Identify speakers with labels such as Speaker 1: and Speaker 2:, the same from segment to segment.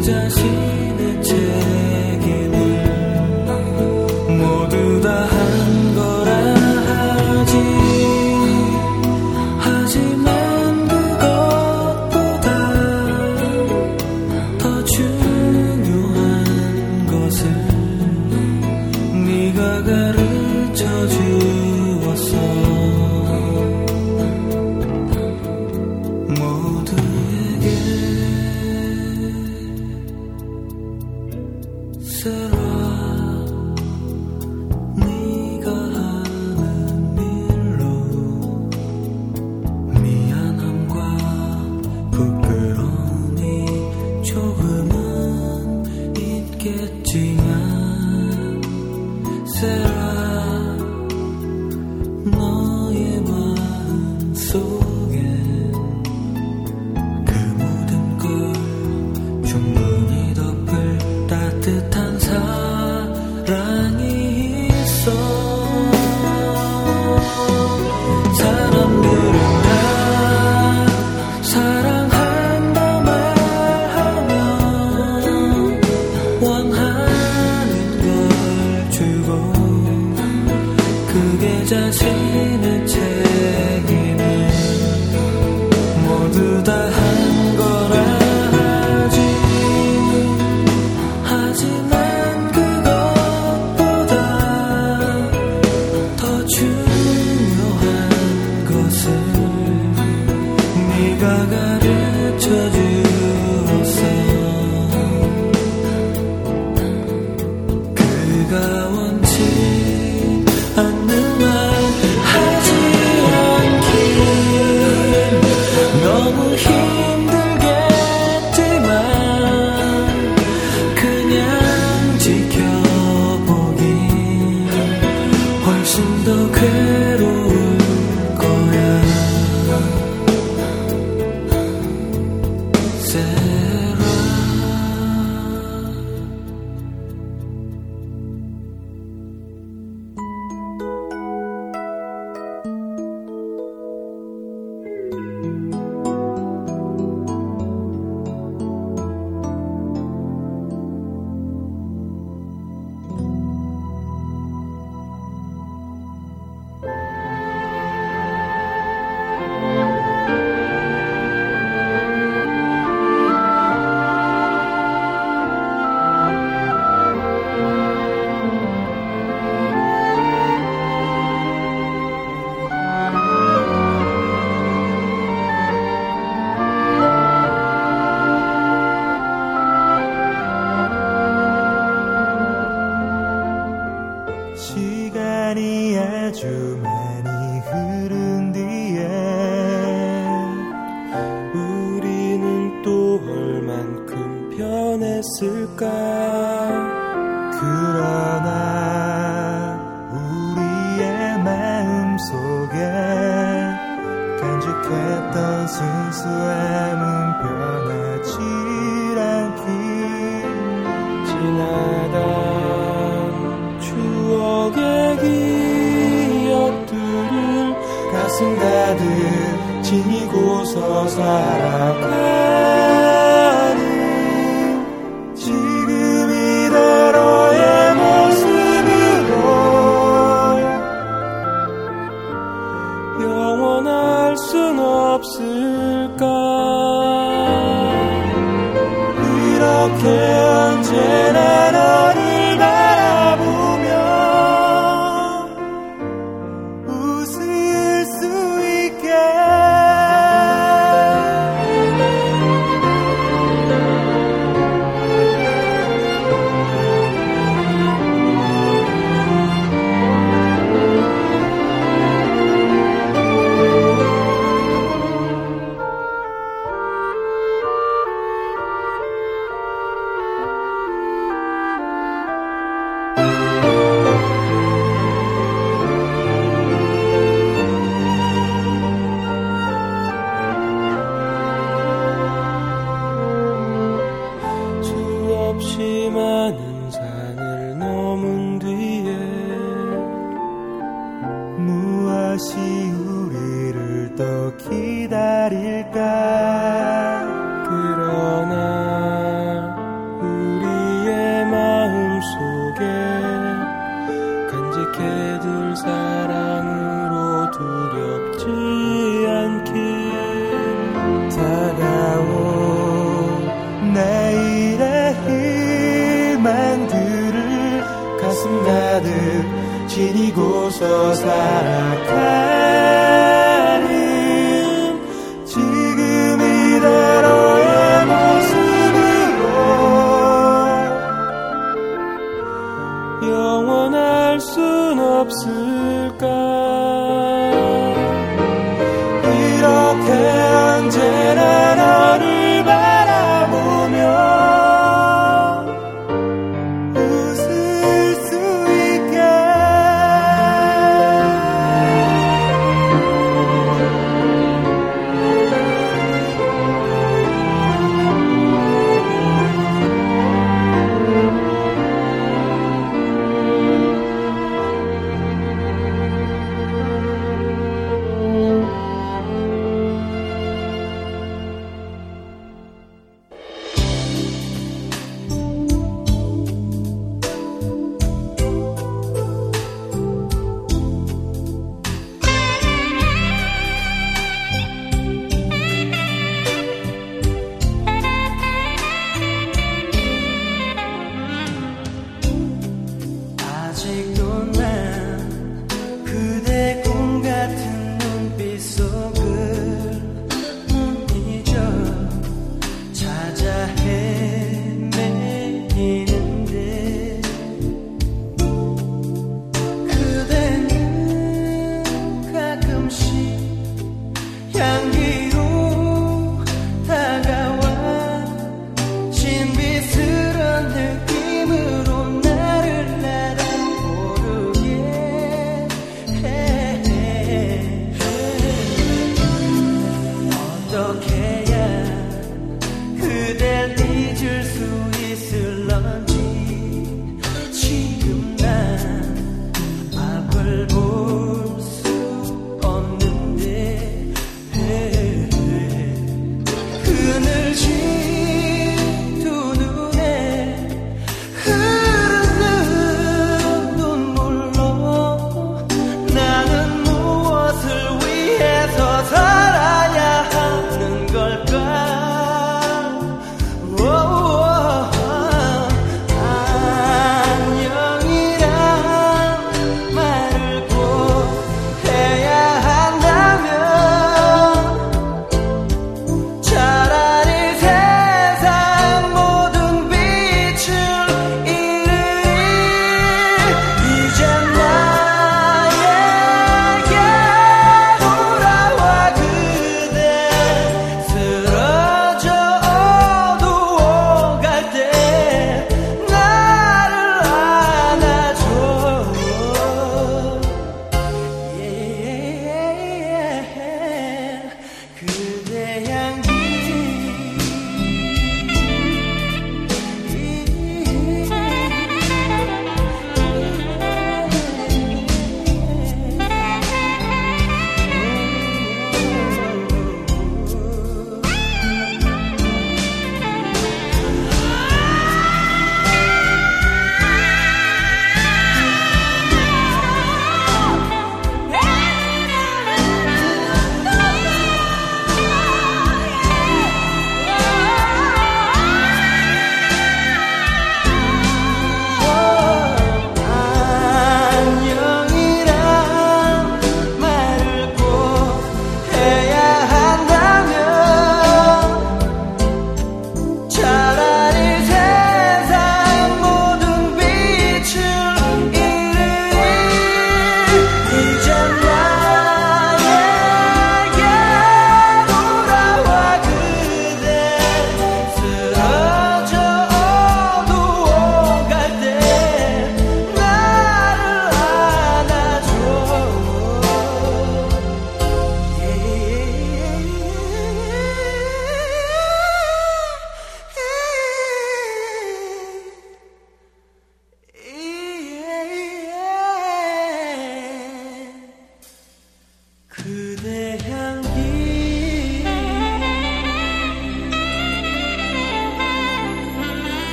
Speaker 1: 너의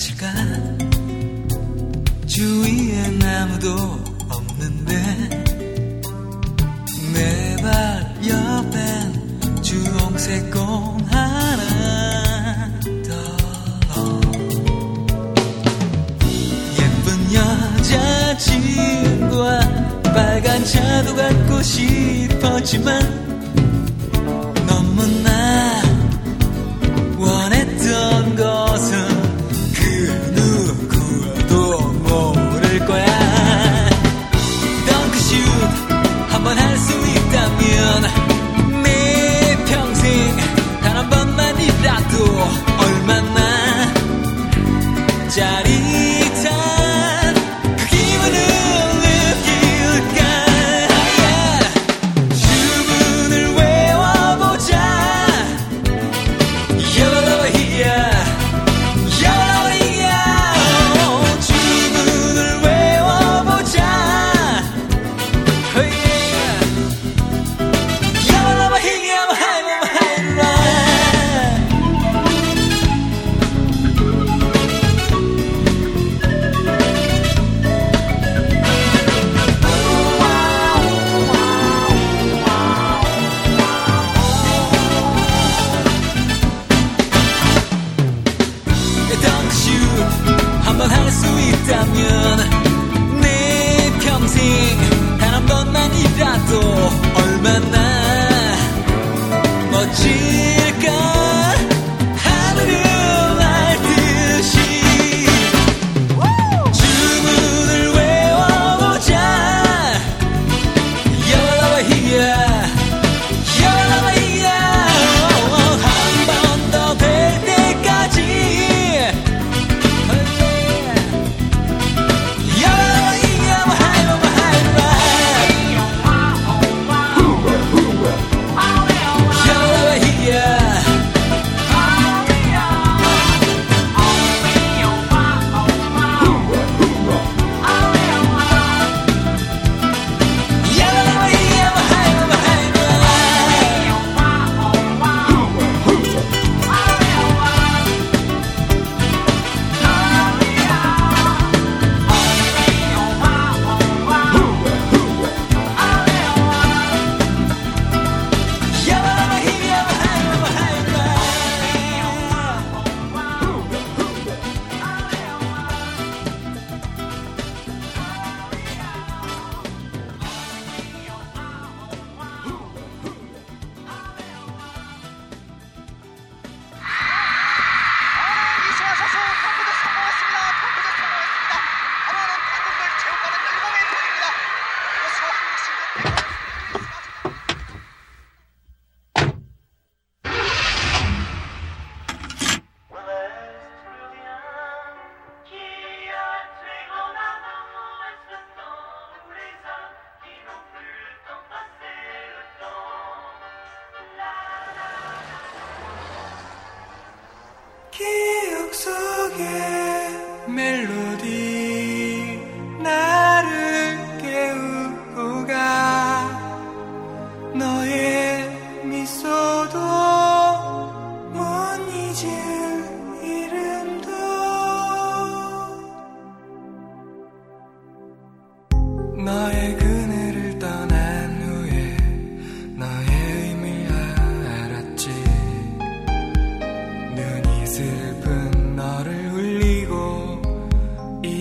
Speaker 1: 사실까? 주위에
Speaker 2: 아무도 없는데 내 발 옆엔 주홍색 공 하나 더. 예쁜 여자친구와 빨간 차도 갖고 싶었지만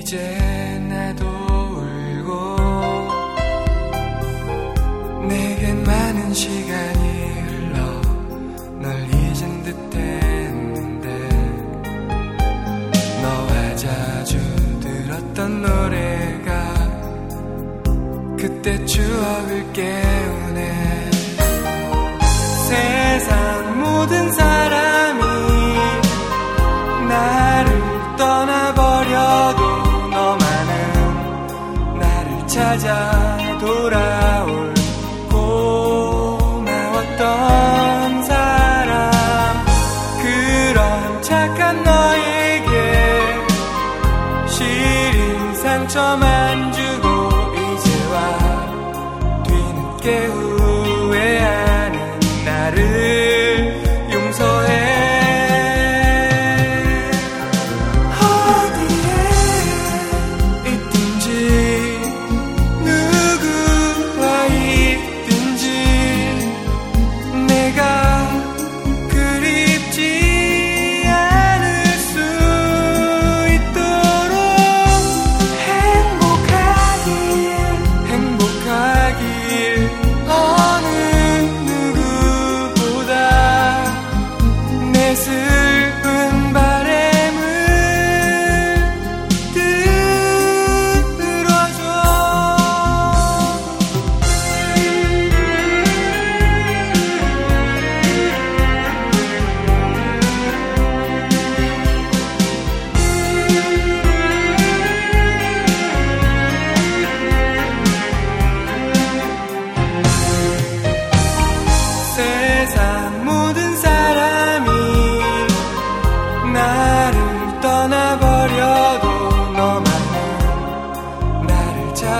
Speaker 2: 이제 나도 울고 내겐 많은 시간이 흘러 널 잊은 듯했는데 너와 자주 들었던 노래가 그때 추억을 깨우네. 세상 모든 사람 찾아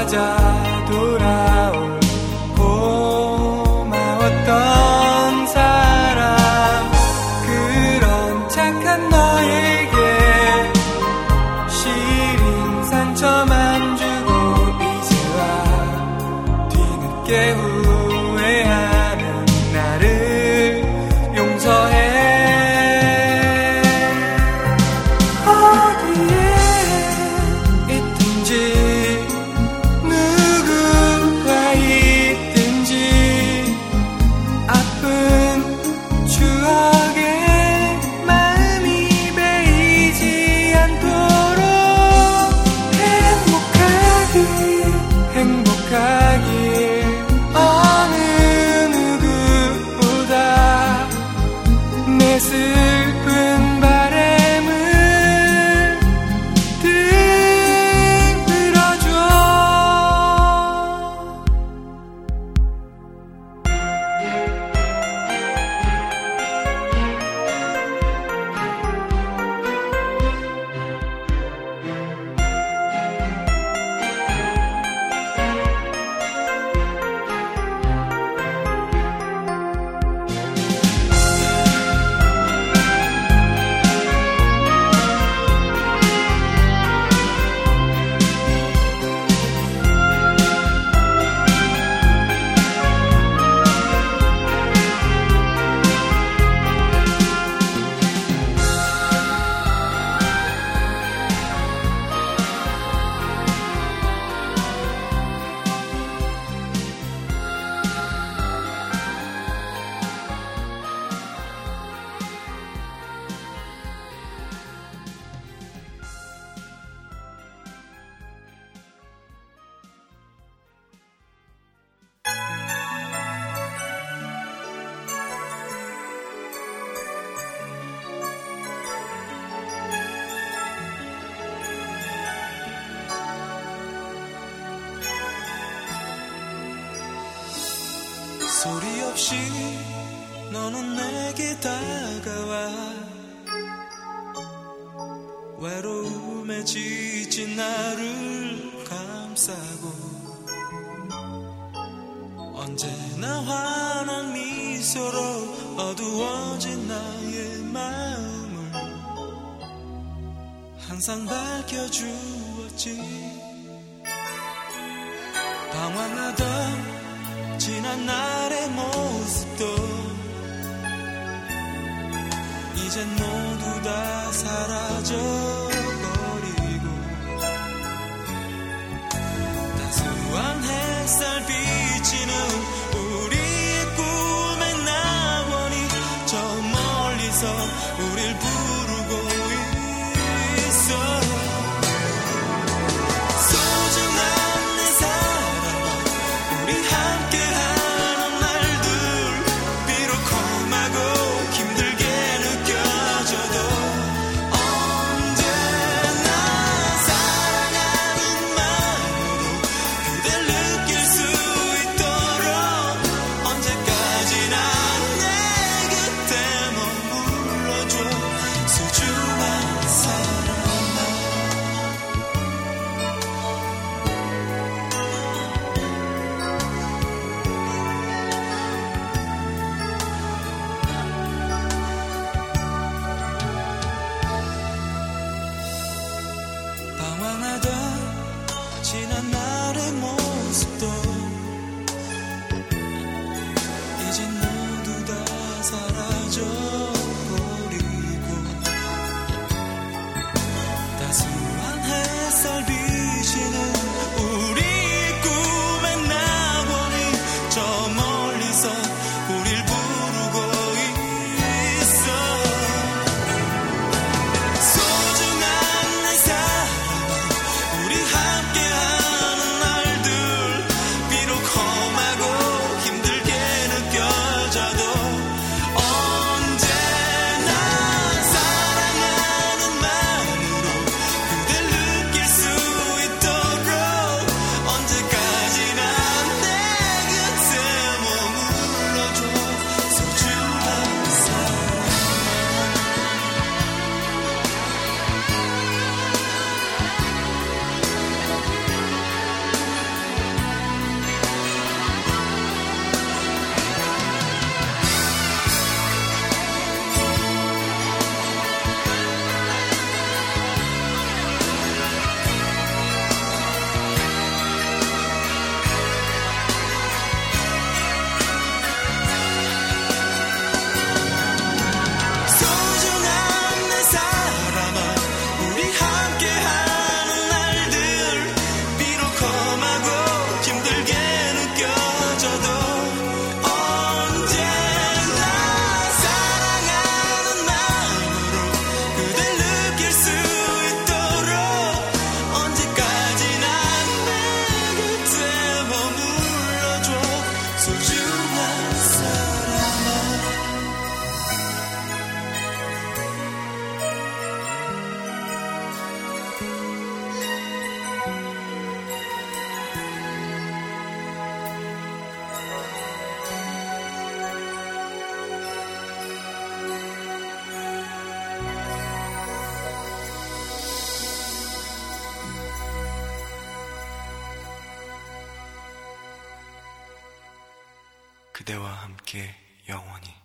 Speaker 2: 찾아. 다가와. 외로움에 지친 나를 감싸고 언제나 환한 미소로 어두워진 나의 마음을 항상 밝혀주었지. 방황하던 지난 날 이젠 모두 다 사라져 그대와 함께 영원히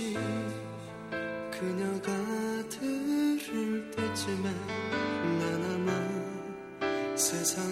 Speaker 1: 없이 그녀가 들을 때쯤에 나나마 세상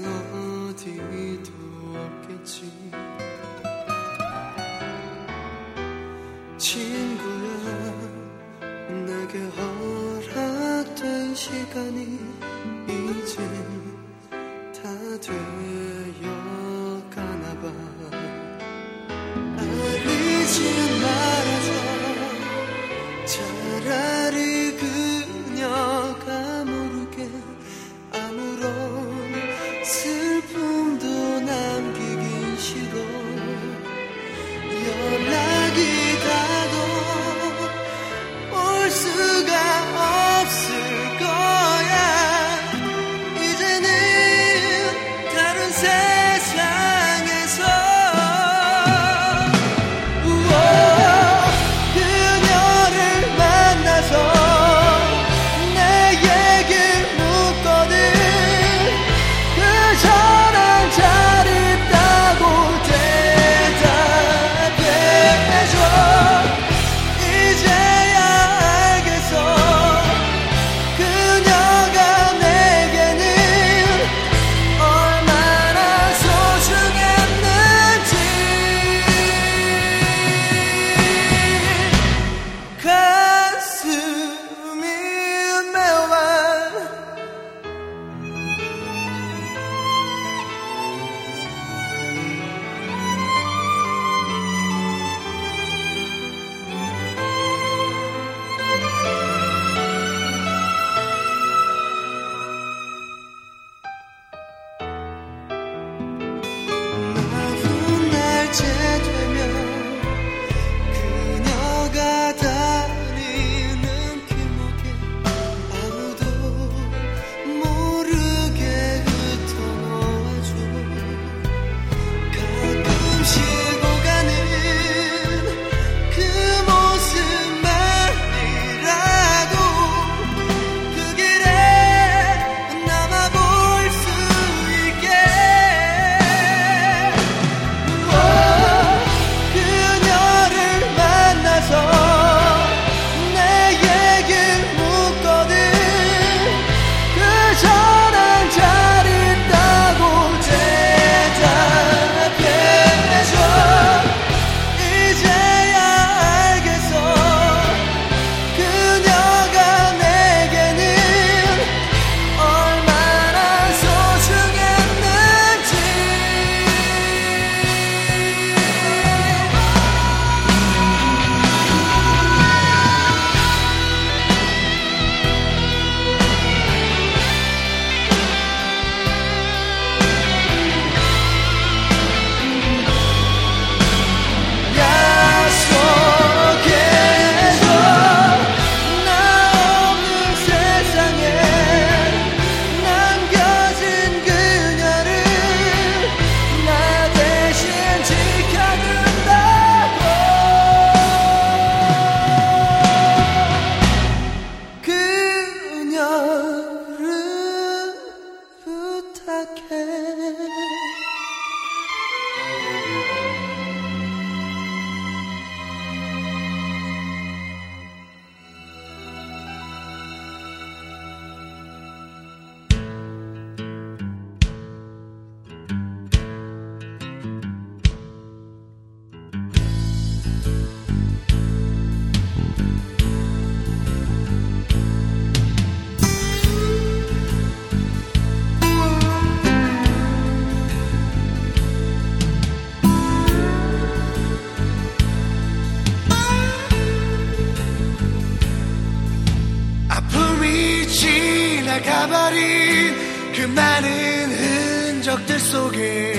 Speaker 1: 수많은 흔적들 속에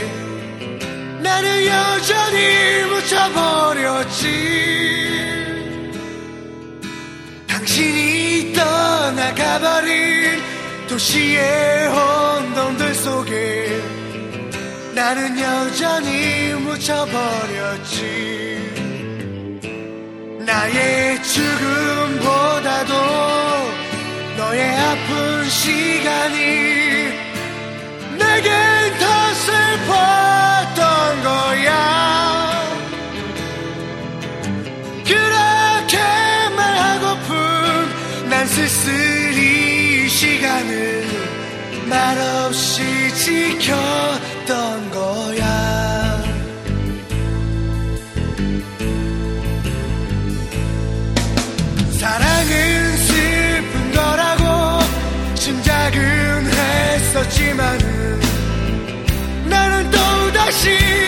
Speaker 1: 나는 여전히 묻혀버렸지. 당신이 떠나가버린 도시의 혼돈들 속에 나는 여전히 묻혀버렸지. 나의 죽음보다도 너의 아픈 시간이 슬펐던 거야. 그렇게 말하고픈 난 쓸쓸히 시간을
Speaker 2: 말없이 지켰던 거야. 사랑은 슬픈 거라고 짐작은 했었지만 see